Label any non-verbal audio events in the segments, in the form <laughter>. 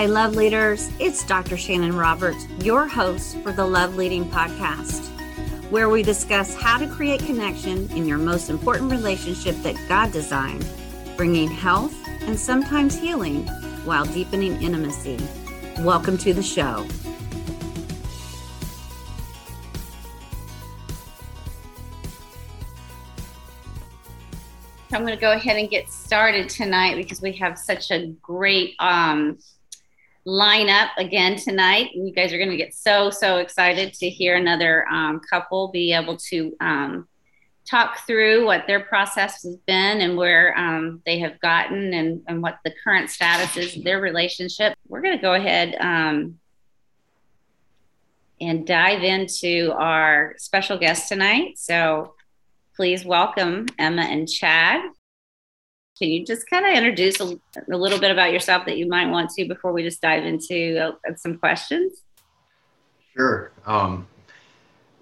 Hi, love leaders. It's Dr. Shanon Roberts, your host for the Love Leading Podcast, where we discuss how to create connection in your most important relationship that God designed, bringing health and sometimes healing while deepening intimacy. Welcome to the show. I'm going to go ahead and get started tonight because we have such a great um, lineup again tonight. You guys are going to get so, so excited to hear another um, couple be able to um, talk through what their process has been and where um, they have gotten and, and what the current status is of their relationship. We're going to go ahead um, and dive into our special guest tonight. So, please welcome Emma and Chad. Can you just kind of introduce a, a, little bit about yourself that you might want to before we just dive into uh, some questions? Sure. Um,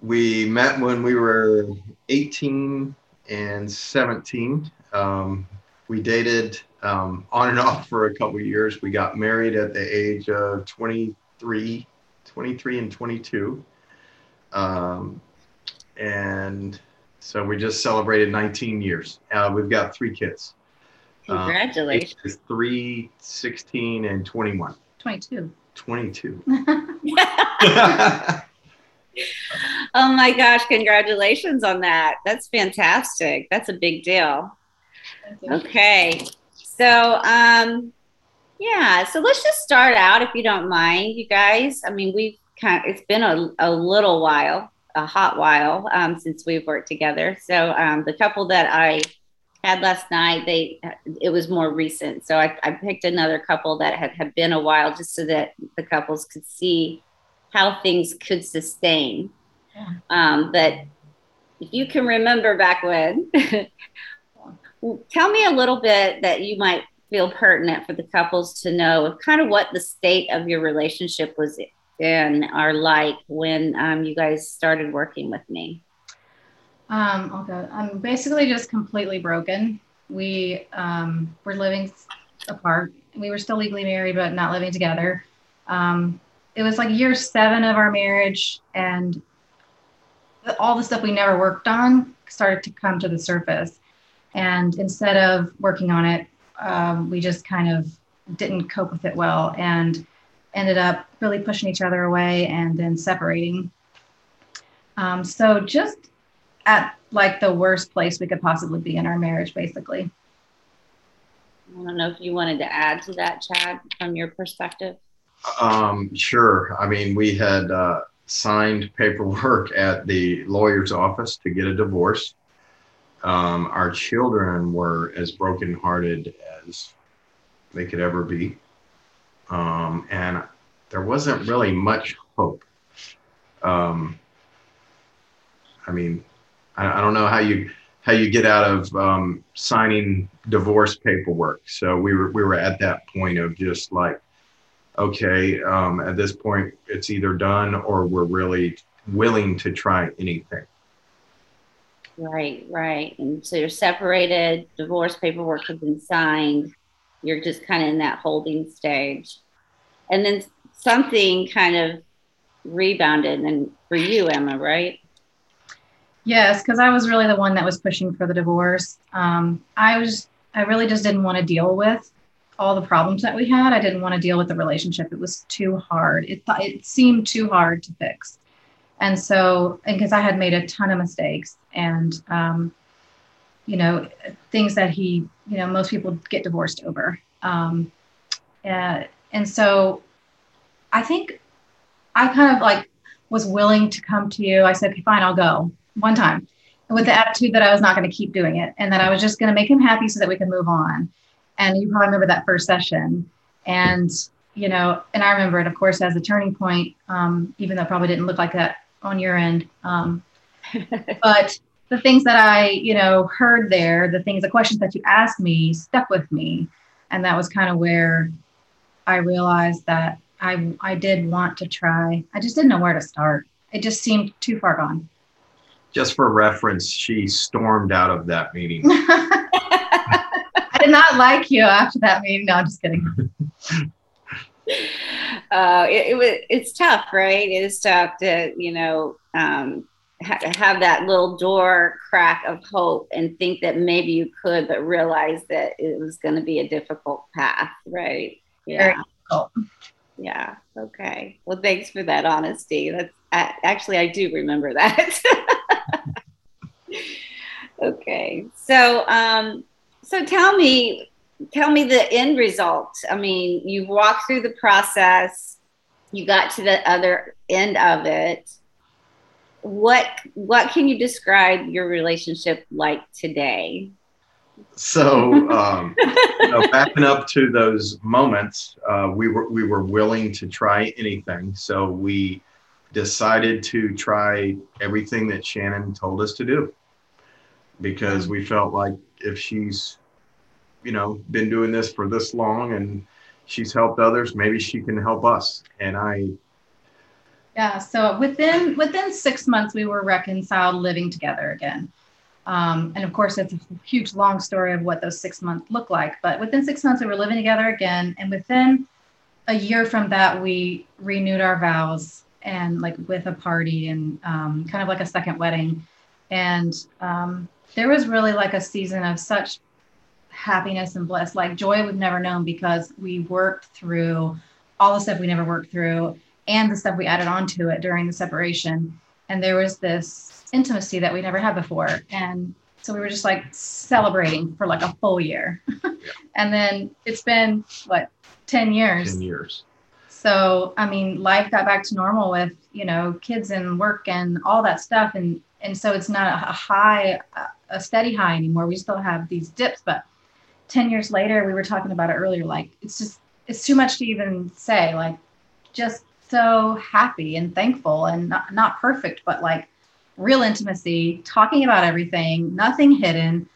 we met when we were 18 and 17. Um, we dated um, on and off for a couple years. We got married at the age of 23, 23 and 22. Um, and so we just celebrated 19 years. Uh, we've got three kids. Congratulations. Um, three, 16, and 21. 22. 22. <laughs> <laughs> oh my gosh, congratulations on that. That's fantastic. That's a big deal. Okay. So, um, yeah, so let's just start out if you don't mind, you guys. I mean, we've kind of, it's been a, a little while a hot while um, since we've worked together. So um, the couple that I had last night, they it was more recent. So I, I, picked another couple that had, had been a while just so that the couples could see how things could sustain. Yeah. Um, but if you can remember back when, <laughs> tell me a little bit that you might feel pertinent for the couples to know of kind of what the state of your relationship was and are like when um, you guys started working with me? Um, okay, I'm basically just completely broken. We um, were living apart. We were still legally married, but not living together. Um, it was like year seven of our marriage, and all the stuff we never worked on started to come to the surface. And instead of working on it, um, we just kind of didn't cope with it well. And ended up really pushing each other away and then separating. Um, so just at like the worst place we could possibly be in our marriage, basically. I don't know if you wanted to add to that, Chad, from your perspective. Um, sure. I mean, we had uh, signed paperwork <laughs> at the lawyer's office to get a divorce. Um, our children were as brokenhearted as they could ever be um, and there wasn't really much hope. Um, I mean, I, I, don't know how you how you get out of um, signing divorce paperwork. So we were we were at that point of just like, okay, um, at this point, it's either done or we're really willing to try anything. Right, right. And so you're separated, divorce paperwork has been signed you're just kind of in that holding stage. And then something kind of rebounded and for you, Emma, right? Yes, because I was really the one that was pushing for the divorce. Um, I was, I really just didn't want to deal with all the problems that we had. I didn't want to deal with the relationship. It was too hard. It it seemed too hard to fix, and so because I had made a ton of mistakes, and um, you know, things that he, you know, most people get divorced over. Um, and, and so I think I kind of like was willing to come to you. I said, okay, fine, I'll go one time with the attitude that I was not going to keep doing it and that I was just going to make him happy so that we could move on. And you probably remember that first session. And, you know, and I remember it, of course, as a turning point, um, even though it probably didn't look like that on your end. Um, <laughs> but the things that I, you know, heard there, the things, the questions that you asked me stuck with me. And that was kind of where I realized that I, I did want to try. I just didn't know where to start. It just seemed too far gone. Just for reference, she stormed out of that meeting. <laughs> I did not like you after that meeting. No, I'm just kidding. <laughs> uh, it, it, was it's tough, right? It is tough to you know um, ha- have that little door crack of hope and think that maybe you could, but realize that it was going to be a difficult path, right? Yeah. Yeah. Okay. Well, thanks for that honesty. That's actually I do remember that. <laughs> <laughs> okay. So, um, so tell me, tell me the end result. I mean, you walked through the process, you got to the other end of it. What what can you describe your relationship like today? So, um, <laughs> you know, backing up to those moments, uh, we were we were willing to try anything. So we decided to try everything that Shanon told us to do. Because we felt like if she's you know been doing this for this long and she's helped others maybe she can help us. And i yeah so within within six months we were reconciled living together again. Um, and of course it's a huge long story of what those six months look like. But within six months we were living together again. And within a year from that we renewed our vows and like with a party and um, kind of like a second wedding and um, there was really like a season of such happiness and bliss, like joy we've never known because we worked through all the stuff we never worked through and the stuff we added onto it during the separation. And there was this intimacy that we never had before. And so we were just like celebrating for like a full year. <laughs> Yeah. and then it's been what, 10 years? 10 years. So, I mean, life got back to normal with, you know, kids and work and all that stuff. And, and so it's not a high, a steady high anymore. We still have these dips, but 10 years later, we were talking about it earlier, like it's just, it's too much to even say, like just so happy and thankful and not, not perfect, but like real intimacy, talking about everything, nothing hidden,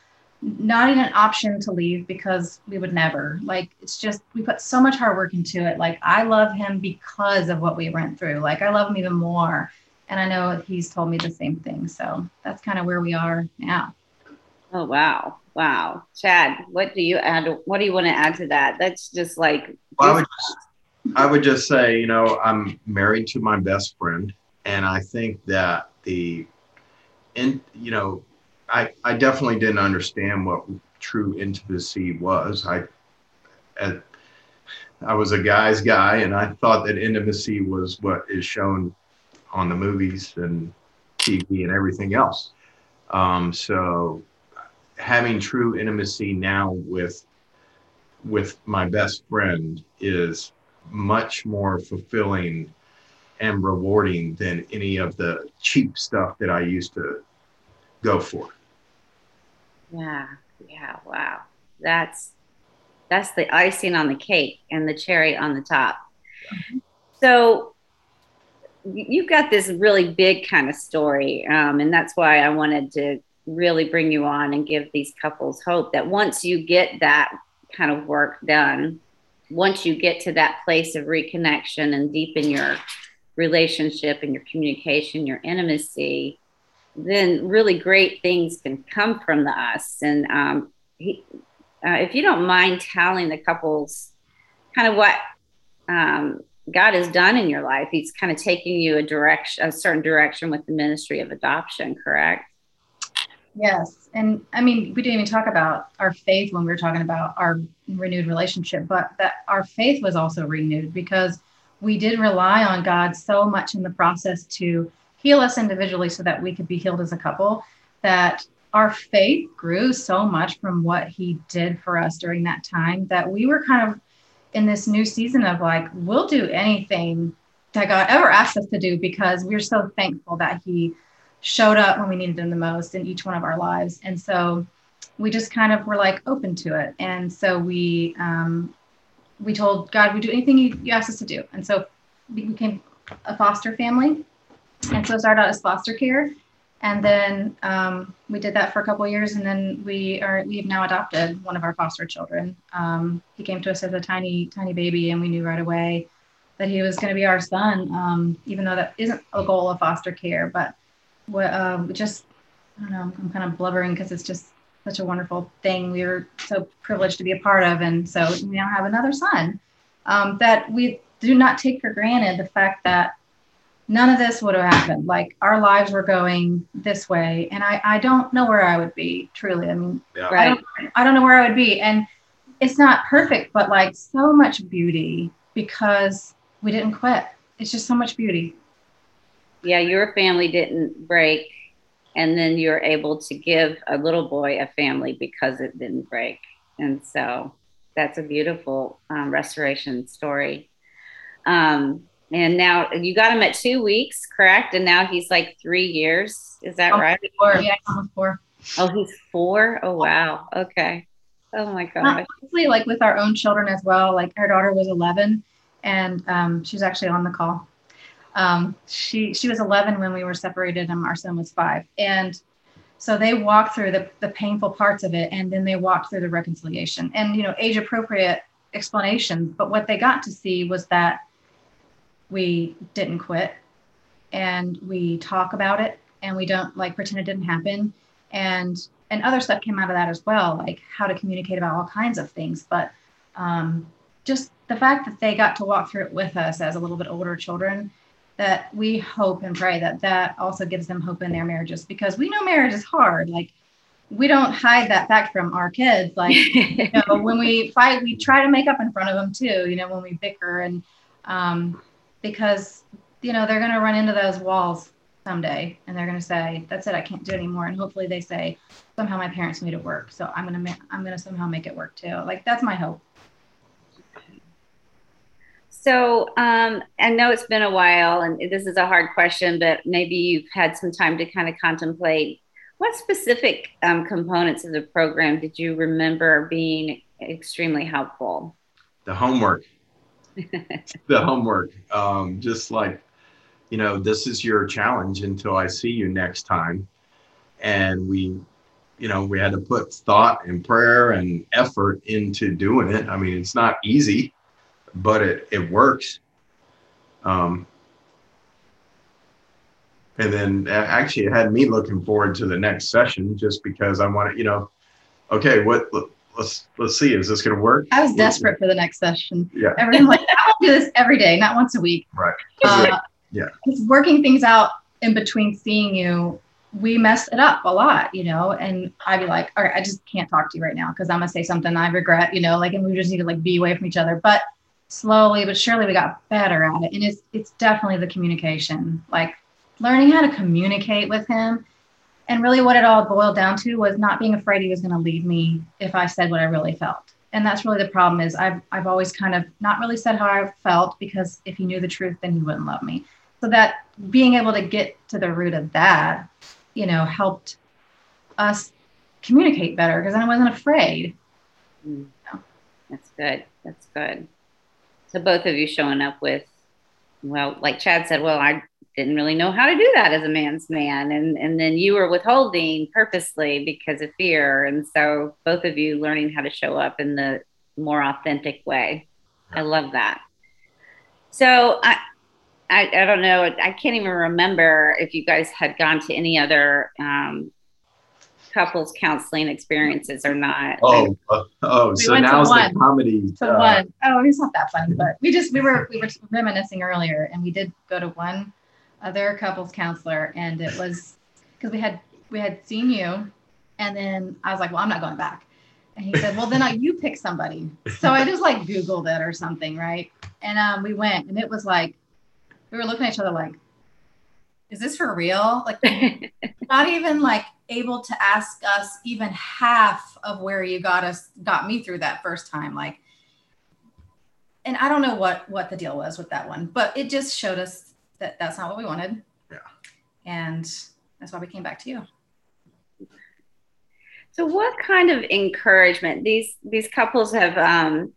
not even an option to leave because we would never. Like it's just we put so much hard work into it. Like I love him because of what we went through. Like I love him even more. And I know he's told me the same thing. So that's kind of where we are now. Oh wow. Wow. Chad, what do you add what do you want to add to that? That's just like well, I would just I would just say, you know, I'm married to my best friend and I think that the in you know, I I definitely didn't understand what true intimacy was. I at, I was a guy's guy and I thought that intimacy was what is shown on the movies and TV and everything else. Um, so having true intimacy now with with my best friend is much more fulfilling and rewarding than any of the cheap stuff that I used to go for. Yeah, yeah, wow. That's that's the icing on the cake and the cherry on the top. So you've got this really big kind of story, um, and that's why I wanted to really bring you on and give these couples hope that once you get that kind of work done, once you get to that place of reconnection and deepen your relationship and your communication, your intimacy, then really great things can come from the us. And um, he, uh, if you don't mind telling the couples kind of what um, God has done in your life, He's kind of taking you a direction, a certain direction with the ministry of adoption, correct? Yes. And I mean, we didn't even talk about our faith when we were talking about our renewed relationship, but that our faith was also renewed because we did rely on God so much in the process to heal us individually so that we could be healed as a couple that our faith grew so much from what he did for us during that time that we were kind of in this new season of like, we'll do anything that God ever asked us to do because we're so thankful that he showed up when we needed him the most in each one of our lives. And so we just kind of were like open to it. And so we um, we told God we do anything you, you asked us to do. And so we became a foster family. And so started out as foster care. And then um, we did that for a couple years, and then we are we've now adopted one of our foster children. Um, he came to us as a tiny tiny baby, and we knew right away that he was going to be our son. Um, even though that isn't a goal of foster care, but what um, just I don't know. I'm kind of blubbering because it's just such a wonderful thing. We were so privileged to be a part of, and so we now have another son um, that we do not take for granted the fact that none of this would have happened. Like our lives were going this way, and I I don't know where I would be truly. I mean, Yeah. I don't I don't know where I would be, and it's not perfect, but like so much beauty because we didn't quit. It's just so much beauty. Yeah, your family didn't break, and then you're able to give a little boy a family because it didn't break. And so that's a beautiful um, restoration story. Um, and now you got him at two weeks, correct? And now he's like three years. Is that right? Four, yeah, almost four. Oh, he's four. Oh, wow. Okay. Oh my gosh. Honestly, like with our own children as well. Like our daughter was 11, and um, she's actually on the call. Um, she she was 11 when we were separated, and our son was five. And so they walked through the, the painful parts of it, and then they walked through the reconciliation and you know age appropriate explanations. But what they got to see was that we didn't quit, and we talk about it, and we don't like pretend it didn't happen, and and other stuff came out of that as well, like how to communicate about all kinds of things. But um, just the fact that they got to walk through it with us as a little bit older children, that we hope and pray that that also gives them hope in their marriages because we know marriage is hard. Like we don't hide that fact from our kids. Like <laughs> you know, when we fight, we try to make up in front of them too. You know, when we bicker and um, because you know they're going to run into those walls someday and they're going to say that's it i can't do it anymore and hopefully they say somehow my parents made it work so i'm going to ma- i'm going to somehow make it work too like that's my hope So um, I know it's been a while, and this is a hard question, but maybe you've had some time to kind of contemplate. What specific um, components of the program did you remember being extremely helpful? the homework <laughs> the homework um, just like you know this is your challenge until i see you next time. And we you know we had to put thought and prayer and effort into doing it. I mean it's not easy but it it works. Um, and then actually it had me looking forward to the next session just because i want to you know okay what let's let's see is this going to work i was desperate for the next session yeah everyone's like i want to do this every day not once a week right uh, Yeah. Because working things out in between seeing you, we mess it up a lot, you know. And I'd be like, all right, I just can't talk to you right now because I'm gonna say something I regret, you know, like, and we just need to like be away from each other. But slowly but surely we got better at it. And it's it's definitely the communication, like learning how to communicate with him. And really what it all boiled down to was not being afraid he was gonna leave me if I said what I really felt. And that's really the problem is I've I've always kind of not really said how I felt because if he knew the truth, then he wouldn't love me so that being able to get to the root of that you know helped us communicate better because i wasn't afraid Mm. That's good. That's good. So both of you showing up with, well, like Chad said, well, I didn't really know how to do that as a man's man, and and then you were withholding purposely because of fear, and so both of you learning how to show up in the more authentic way. I love that. So I. I, I don't know. I can't even remember if you guys had gone to any other um, couples counseling experiences or not. Oh, uh, oh, We so went to now's the comedy. so uh, one oh it's not that funny but we just we were we were reminiscing earlier and we did go to one other couples counselor and it was because we had we had seen you and then i was like well i'm not going back and he said well then I, you pick somebody so i just like googled it or something right and um, we went and it was like we were looking at each other like is this for real like <laughs> not even like able to ask us even half of where you got us got me through that first time like and i don't know what what the deal was with that one but it just showed us that that's not what we wanted Yeah. and that's why we came back to you So, what kind of encouragement these these couples have? Um,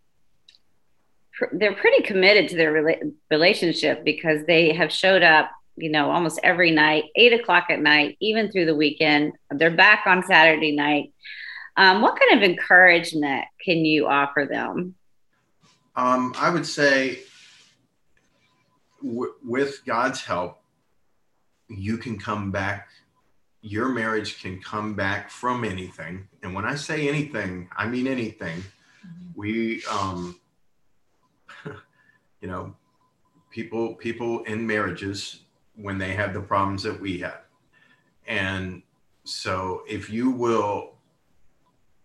pr- they're pretty committed to their rela- relationship because they have showed up, you know, almost every night, eight o'clock at night, even through the weekend. They're back on Saturday night. Um, what kind of encouragement can you offer them? Um, I would say, w- with God's help, you can come back. Your marriage can come back from anything, and when I say anything, I mean anything. We, um, <laughs> you know, people people in marriages when they have the problems that we have. And so if you will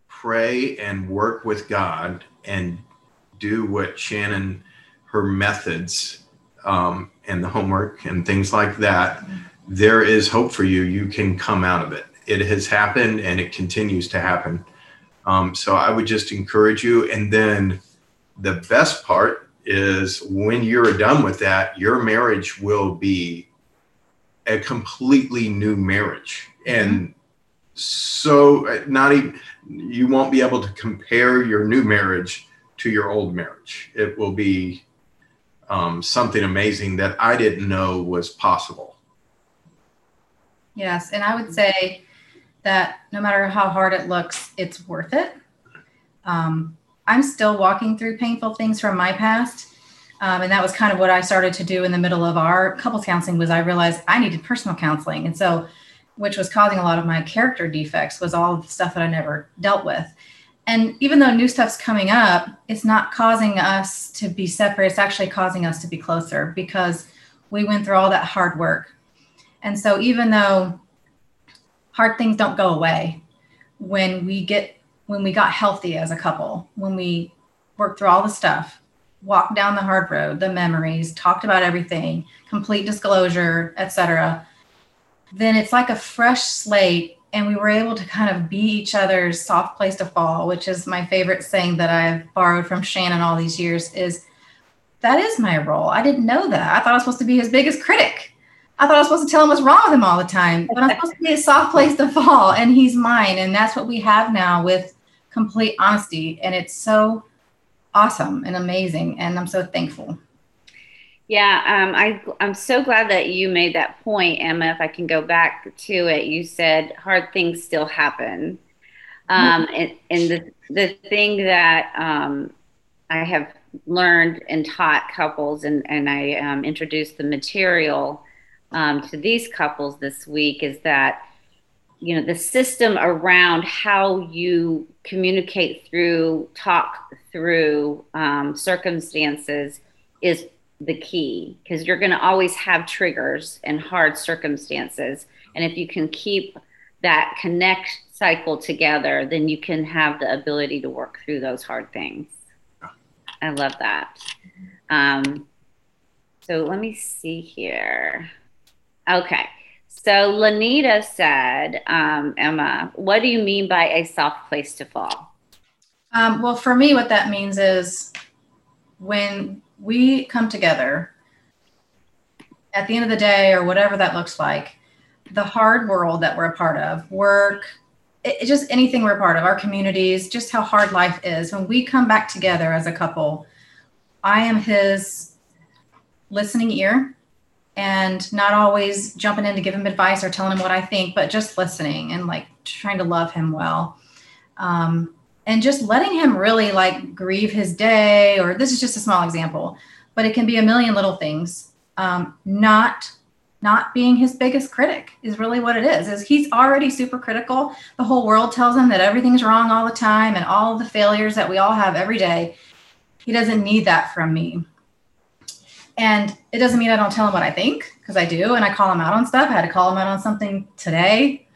pray and work with God and do what Shanon, her methods um, and the homework and things like that, there is hope for you. You can come out of it. It has happened and it continues to happen. Um, so I would just encourage you. And then the best part is when you're done with that, your marriage will be a completely new marriage. And so, uh, not even, you won't be able to compare your new marriage to your old marriage. It will be um, something amazing that I didn't know was possible. Yes. And I would say that no matter how hard it looks, it's worth it. Um, I'm still walking through painful things from my past. Um, and that was kind of what I started to do in the middle of our couples counseling was I realized I needed personal counseling. And so, which was causing a lot of my character defects was all the stuff that I never dealt with. And even though new stuff's coming up, it's not causing us to be separate. It's actually causing us to be closer because we went through all that hard work. And so even though hard things don't go away, when we get when we got healthy as a couple, when we worked through all the stuff, walked down the hard road, the memories, talked about everything, complete disclosure, etc., then it's like a fresh slate and we were able to kind of be each other's soft place to fall, which is my favorite saying that I've borrowed from Shanon all these years is that is my role. I didn't know that. I thought I was supposed to be his biggest critic. I thought I was supposed to tell him what's wrong with him all the time, but I'm <laughs> supposed to be a soft place to fall, and he's mine. And that's what we have now with complete honesty. And it's so awesome and amazing. And I'm so thankful. Yeah, um, I, I'm so glad that you made that point, Emma. If I can go back to it, you said hard things still happen. Um, mm-hmm. and, and the, the thing that um, I have learned and taught couples, and, and I um, introduced the material um, to these couples this week, is that you know the system around how you communicate through talk through um, circumstances is the key because you're going to always have triggers and hard circumstances. And if you can keep that connect cycle together then you can have the ability to work through those hard things. I love that. Um, so let me see here. Okay. So Lanita said, um, Emma, what do you mean by a soft place to fall? Um, well, for me, what that means is when we come together at the end of the day, or whatever that looks like, the hard world that we're a part of, work, it, just anything we're a part of, our communities, just how hard life is. When we come back together as a couple, I am his listening ear and not always jumping in to give him advice or telling him what I think, but just listening and like trying to love him well. Um, and just letting him really like grieve his day, or this is just a small example, but it can be a million little things. Um, not not being his biggest critic is really what it is is he's already super critical the whole world tells him that everything's wrong all the time and all the failures that we all have every day he doesn't need that from me and it doesn't mean I don't tell him what I think because I do. And I call him out on stuff. I had to call him out on something today.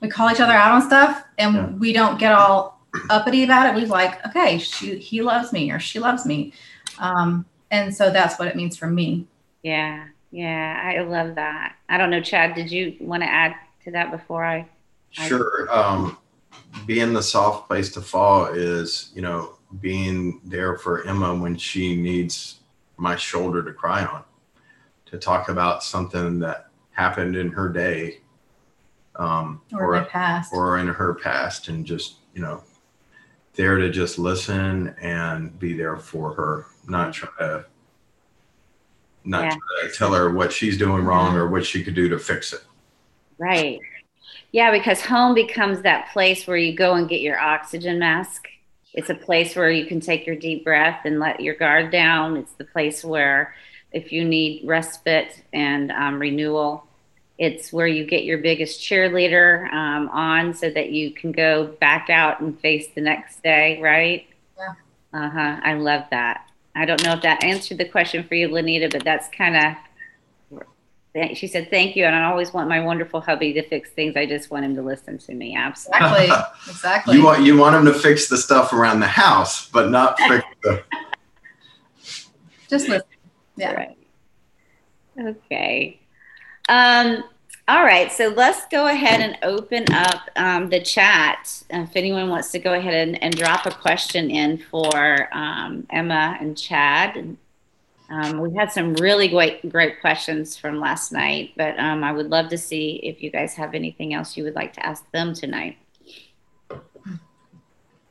We call each other out on stuff and yeah. we don't get all uppity about it. We like, okay, she, he loves me or she loves me. Um, and so that's what it means for me. Yeah. Yeah. I love that. I don't know, Chad, did you want to add to that before I? Sure. Um, being the soft place to fall is, you know, being there for Emma when she needs my shoulder to cry on, to talk about something that happened in her day, um, or, or past, or in her past, and just you know, there to just listen and be there for her, not try to not yeah. try to tell her what she's doing wrong or what she could do to fix it. Right. Yeah, because home becomes that place where you go and get your oxygen mask it's a place where you can take your deep breath and let your guard down. It's the place where, if you need respite and um, renewal, it's where you get your biggest cheerleader um, on so that you can go back out and face the next day, right? Yeah. Uh huh. I love that. I don't know if that answered the question for you, Lanita, but that's kind of. She said, "Thank you," and I always want my wonderful hubby to fix things. I just want him to listen to me. Absolutely, exactly, <laughs> exactly. You want you want him to fix the stuff around the house, but not fix <laughs> the. Just listen. Yeah. Right. Okay. Um, all right, so let's go ahead and open up um, the chat. If anyone wants to go ahead and, and drop a question in for um, Emma and Chad. Um, we had some really great, great questions from last night, but um, I would love to see if you guys have anything else you would like to ask them tonight.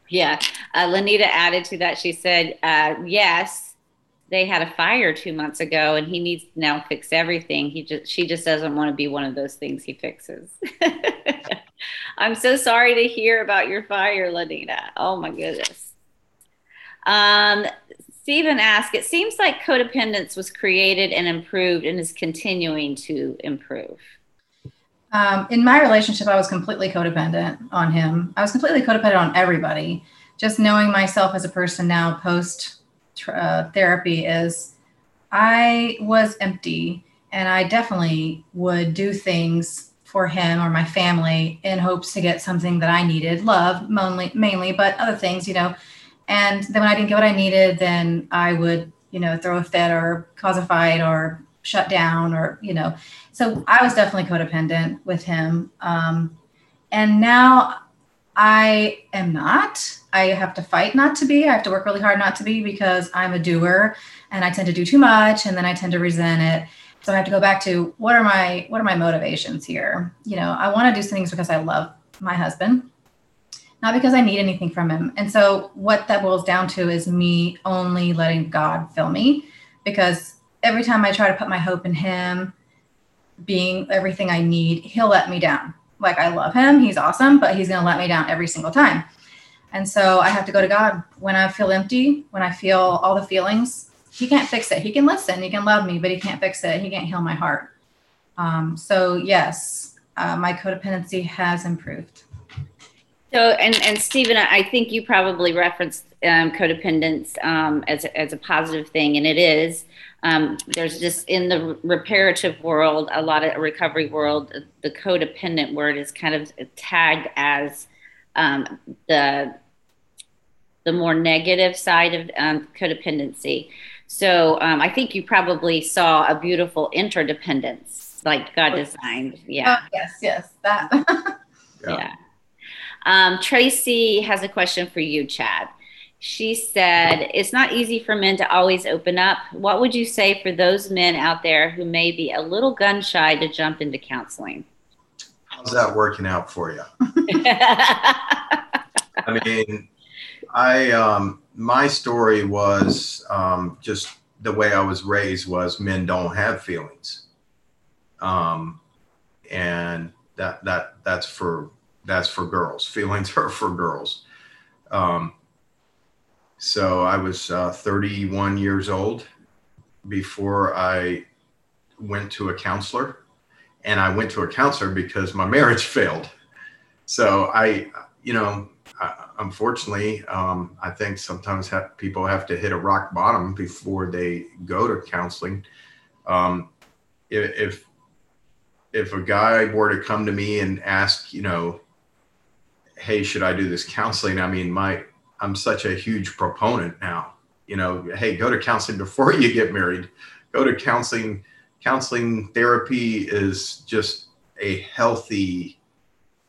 Yeah, uh, Lanita added to that. She said, uh, yes, they had a fire two months ago and he needs to now fix everything. He just she just doesn't want to be one of those things he fixes. <laughs> I'm so sorry to hear about your fire, Lanita. Oh my goodness. Um, Stephen asked, it seems like codependence was created and improved and is continuing to improve. Um, in my relationship, I was completely codependent on him. I was completely codependent on everybody. Just knowing myself as a person now post uh, therapy is I was empty and I definitely would do things for him or my family in hopes to get something that I needed, love mainly, mainly, but other things, you know. And then when I didn't get what I needed, then I would, you know, throw a fit or cause a fight or shut down or, you know. So I was definitely codependent with him. Um, and now I am not. I have to fight not to be. I have to work really hard not to be because I'm a doer and I tend to do too much and then I tend to resent it. So I have to go back to what are my what are my motivations here? You know, I want to do things because I love my husband, not because I need anything from him. And so what that boils down to is me only letting God fill me because every time I try to put my hope in him being everything I need, he'll let me down like I love him, he's awesome, but he's going to let me down every single time. And so I have to go to God when I feel empty, when I feel all the feelings. He can't fix it. He can listen, he can love me, but he can't fix it. He can't heal my heart. Um, so yes, uh, my codependency has improved. So, and and Stephen, I think you probably referenced um, codependence um, as a, as a positive thing, and it is. Um, there's just in the reparative world, a lot of recovery world, the codependent word is kind of tagged as um, the the more negative side of um, codependency. So um, I think you probably saw a beautiful interdependence, like God designed. Yeah. Oh, yes. Yes. That. <laughs> yeah. yeah. Um, Tracy has a question for you, Chad. She said, It's not easy for men to always open up. What would you say for those men out there who may be a little gun shy to jump into counseling? How's that working out for you? <laughs> I mean, I, um, my story was um, just the way I was raised was men don't have feelings. Um, and that, that, that's for, that's for girls. Feelings <laughs> are for girls. Um, so I was uh, 31 years old before I went to a counselor. And I went to a counselor because my marriage <laughs> failed. So I, you know, unfortunately, um, I think sometimes have, people have to hit a rock bottom before they go to counseling. Um, if if a guy were to come to me and ask, you know, hey, should I do this counseling? I mean, my I'm such a huge proponent now. You know, hey, go to counseling before you get married. Go to counseling. Counseling therapy is just a healthy,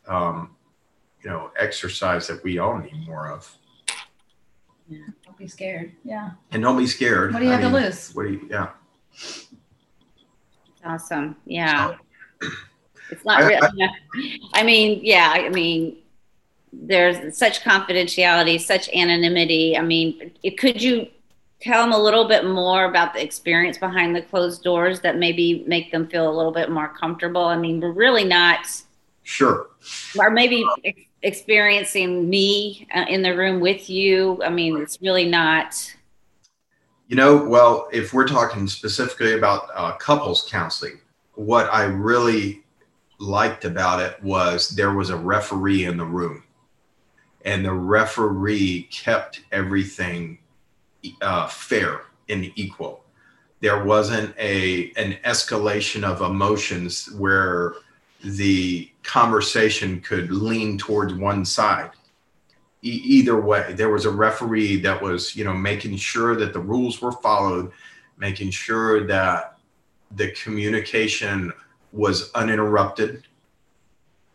um, you know, exercise that we all need more of. Yeah, don't be scared. Yeah. And don't be scared. What do you I have mean, to lose? What do you? Yeah. Awesome. Yeah. So, it's not. I, really, I, I mean, yeah. I mean, there's such confidentiality, such anonymity. I mean, it, could you tell them a little bit more about the experience behind the closed doors that maybe make them feel a little bit more comfortable? I mean, we're really not sure, or maybe uh, ex- experiencing me uh, in the room with you. I mean, it's really not. You know, well, if we're talking specifically about uh, couples counseling, what I really liked about it was there was a referee in the room and the referee kept everything uh, fair and equal. There wasn't a an escalation of emotions where the conversation could lean towards one side. E- either way, there was a referee that was, you know, making sure that the rules were followed, making sure that the communication was uninterrupted.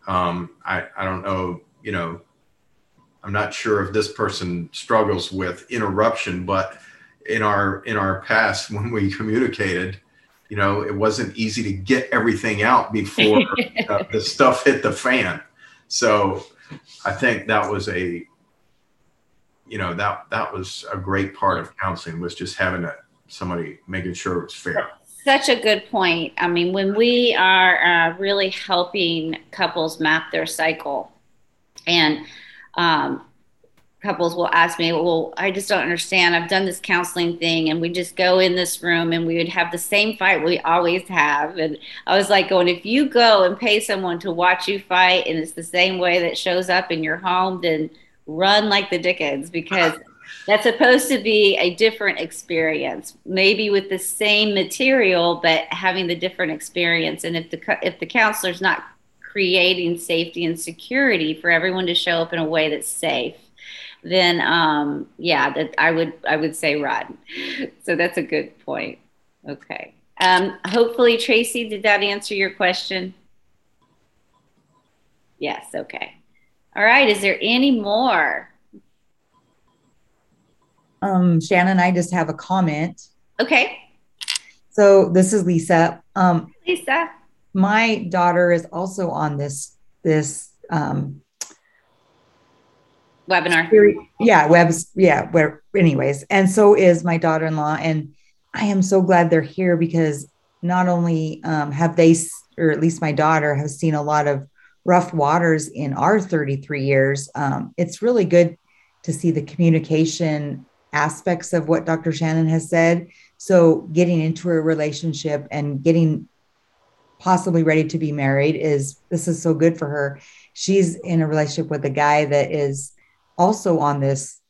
Um, I, I don't know, you know, I'm not sure if this person struggles with interruption, but in our in our past <laughs> when we communicated, you know, it wasn't easy to get everything out before <laughs> uh, the stuff hit the fan. So I think that was a you know that that was a great part of counseling was just having a, somebody making sure it was fair such a good point i mean when we are uh, really helping couples map their cycle and um, couples will ask me, Well, I just don't understand. I've done this counseling thing, and we just go in this room and we would have the same fight we always have. And I was like, going, if you go and pay someone to watch you fight and it's the same way that shows up in your home, then run like the Dickens because <laughs> that's supposed to be a different experience, maybe with the same material, but having the different experience. And if the if the counselor's not creating safety and security for everyone to show up in a way that's safe then um, yeah, that I would I would say run. <laughs> So that's a good point. Okay. Um, hopefully, Tracy, did that answer your question? Yes. Okay. All right. Is there any more? Um, Shanon, I just have a comment. Okay. So this is Lisa. Um, Lisa. My daughter is also on this this um, webinar. Yeah, webs. Yeah, where anyways. And so is my daughter-in-law. And I am so glad they're here because not only um, have they, or at least my daughter, has seen a lot of rough waters in our 33 years. Um, it's really good to see the communication aspects of what Dr. Shanon has said. So getting into a relationship and getting possibly ready to be married is this is so good for her. She's in a relationship with a guy that is also on this,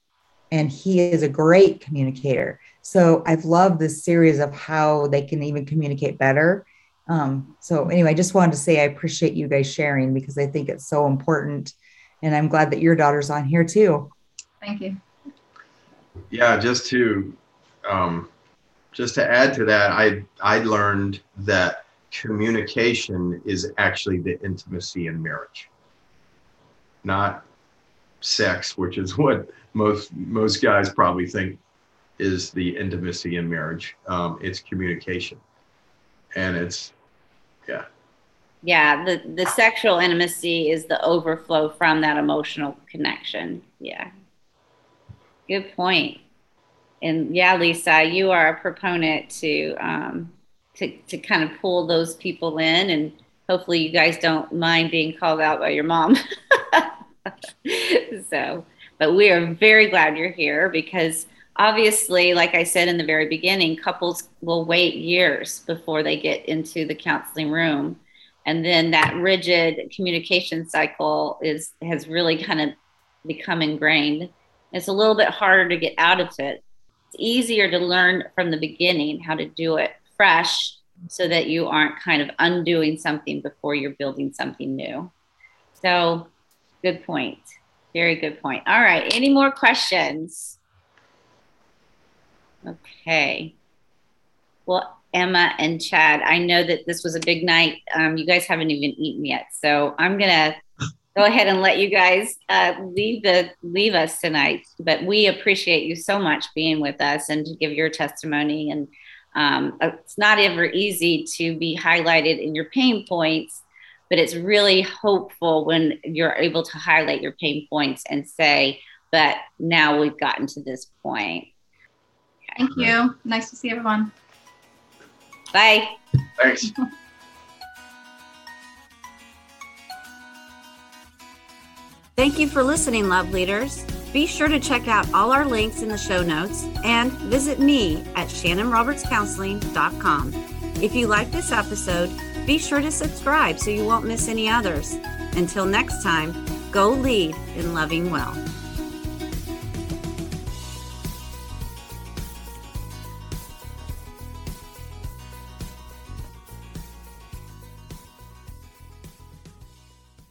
and he is a great communicator. So I've loved this series of how they can even communicate better. Um, so anyway, I just wanted to say I appreciate you guys sharing because I think it's so important, and I'm glad that your daughter's on here too. Thank you. Yeah, just to um, just to add to that, I I learned that communication is actually the intimacy in marriage, not sex, which is what most most guys probably think is the intimacy in marriage. Um, it's communication, and it's yeah. Yeah, the the sexual intimacy is the overflow from that emotional connection. Yeah. Good point. And yeah, Lisa, you are a proponent to um, to to kind of pull those people in, and hopefully, you guys don't mind being called out by your mom. <laughs> <laughs> so, but we are very glad you're here because obviously, like I said in the very beginning, couples will wait years before they get into the counseling room. And then that rigid communication cycle is has really kind of become ingrained. It's a little bit harder to get out of it. It's easier to learn from the beginning how to do it fresh so that you aren't kind of undoing something before you're building something new. So Good point. Very good point. All right. Any more questions? Okay. Well, Emma and Chad, I know that this was a big night. Um, you guys haven't even eaten yet, so I'm gonna go ahead and let you guys uh, leave the leave us tonight. But we appreciate you so much being with us and to give your testimony. And um, it's not ever easy to be highlighted in your pain points but it's really hopeful when you're able to highlight your pain points and say, but now we've gotten to this point. Okay. Thank you. Nice to see everyone. Bye. Thanks. <laughs> Thank you for listening, love leaders. Be sure to check out all our links in the show notes and visit me at shannonrobertscounseling.com. If you like this episode, be sure to subscribe so you won't miss any others. Until next time, go lead in loving well.